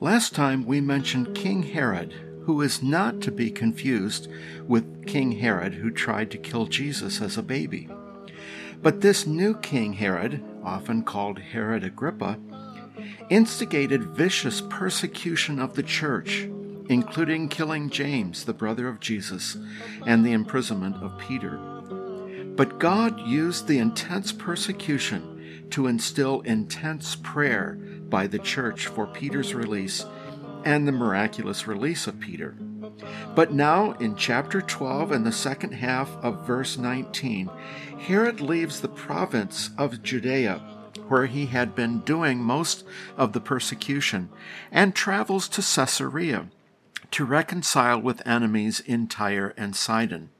Last time we mentioned King Herod, who is not to be confused with King Herod who tried to kill Jesus as a baby. But this new King Herod, often called Herod Agrippa, instigated vicious persecution of the church, including killing James, the brother of Jesus, and the imprisonment of Peter. But God used the intense persecution to instill intense prayer by the church for Peter's release and the miraculous release of Peter. But now, in chapter 12 and the second half of verse 19, Herod leaves the province of Judea, where he had been doing most of the persecution, and travels to Caesarea to reconcile with enemies in Tyre and Sidon.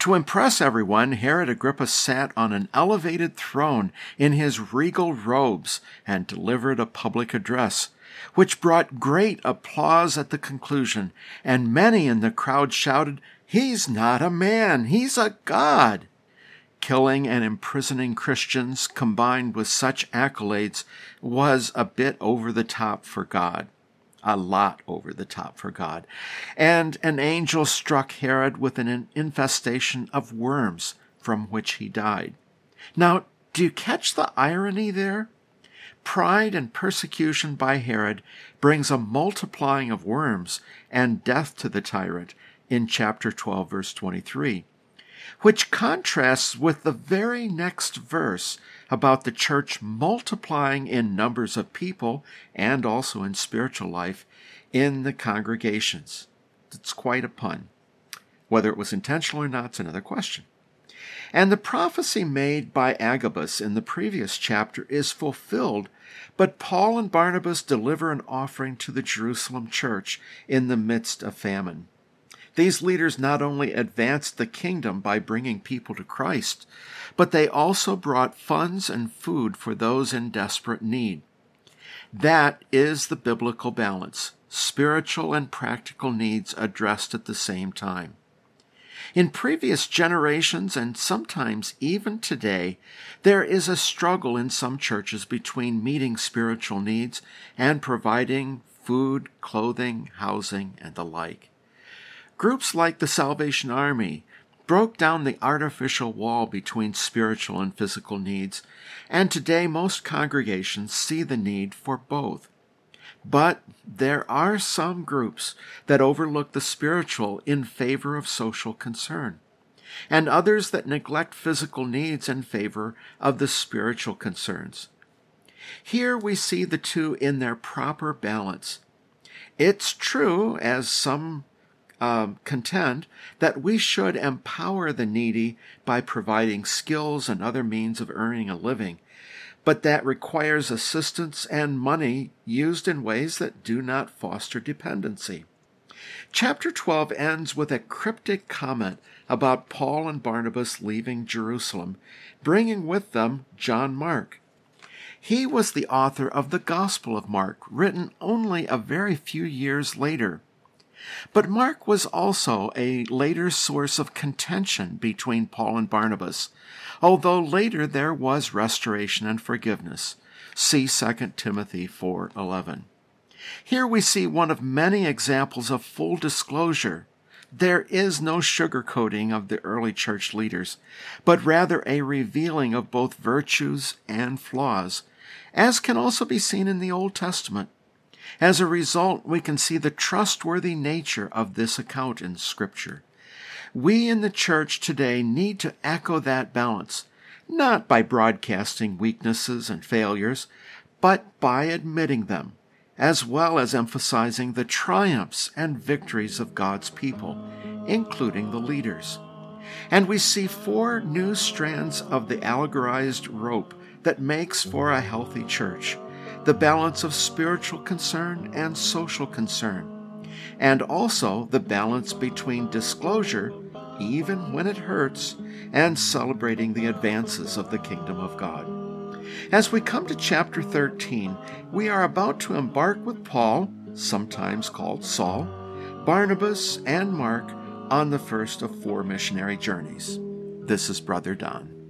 To impress everyone, Herod Agrippa sat on an elevated throne in his regal robes and delivered a public address, which brought great applause at the conclusion, and many in the crowd shouted, He's not a man, he's a god. Killing and imprisoning Christians combined with such accolades was a bit over the top for God a lot over the top for God. And an angel struck Herod with an infestation of worms from which he died. Now, do you catch the irony there? Pride and persecution by Herod brings a multiplying of worms and death to the tyrant in chapter 12, verse 23 which contrasts with the very next verse about the church multiplying in numbers of people and also in spiritual life in the congregations. It's quite a pun. Whether it was intentional or not is another question. And the prophecy made by Agabus in the previous chapter is fulfilled, but Paul and Barnabas deliver an offering to the Jerusalem church in the midst of famine. These leaders not only advanced the kingdom by bringing people to Christ, but they also brought funds and food for those in desperate need. That is the biblical balance spiritual and practical needs addressed at the same time. In previous generations, and sometimes even today, there is a struggle in some churches between meeting spiritual needs and providing food, clothing, housing, and the like. Groups like the Salvation Army broke down the artificial wall between spiritual and physical needs, and today most congregations see the need for both. But there are some groups that overlook the spiritual in favor of social concern, and others that neglect physical needs in favor of the spiritual concerns. Here we see the two in their proper balance. It's true, as some um, contend that we should empower the needy by providing skills and other means of earning a living, but that requires assistance and money used in ways that do not foster dependency. Chapter 12 ends with a cryptic comment about Paul and Barnabas leaving Jerusalem, bringing with them John Mark. He was the author of the Gospel of Mark, written only a very few years later. But Mark was also a later source of contention between Paul and Barnabas, although later there was restoration and forgiveness. See 2 Timothy 4:11. Here we see one of many examples of full disclosure. There is no sugarcoating of the early church leaders, but rather a revealing of both virtues and flaws, as can also be seen in the Old Testament. As a result, we can see the trustworthy nature of this account in Scripture. We in the church today need to echo that balance, not by broadcasting weaknesses and failures, but by admitting them, as well as emphasizing the triumphs and victories of God's people, including the leaders. And we see four new strands of the allegorized rope that makes for a healthy church the balance of spiritual concern and social concern, and also the balance between disclosure, even when it hurts, and celebrating the advances of the kingdom of God. As we come to chapter 13, we are about to embark with Paul, sometimes called Saul, Barnabas, and Mark on the first of four missionary journeys. This is Brother Don.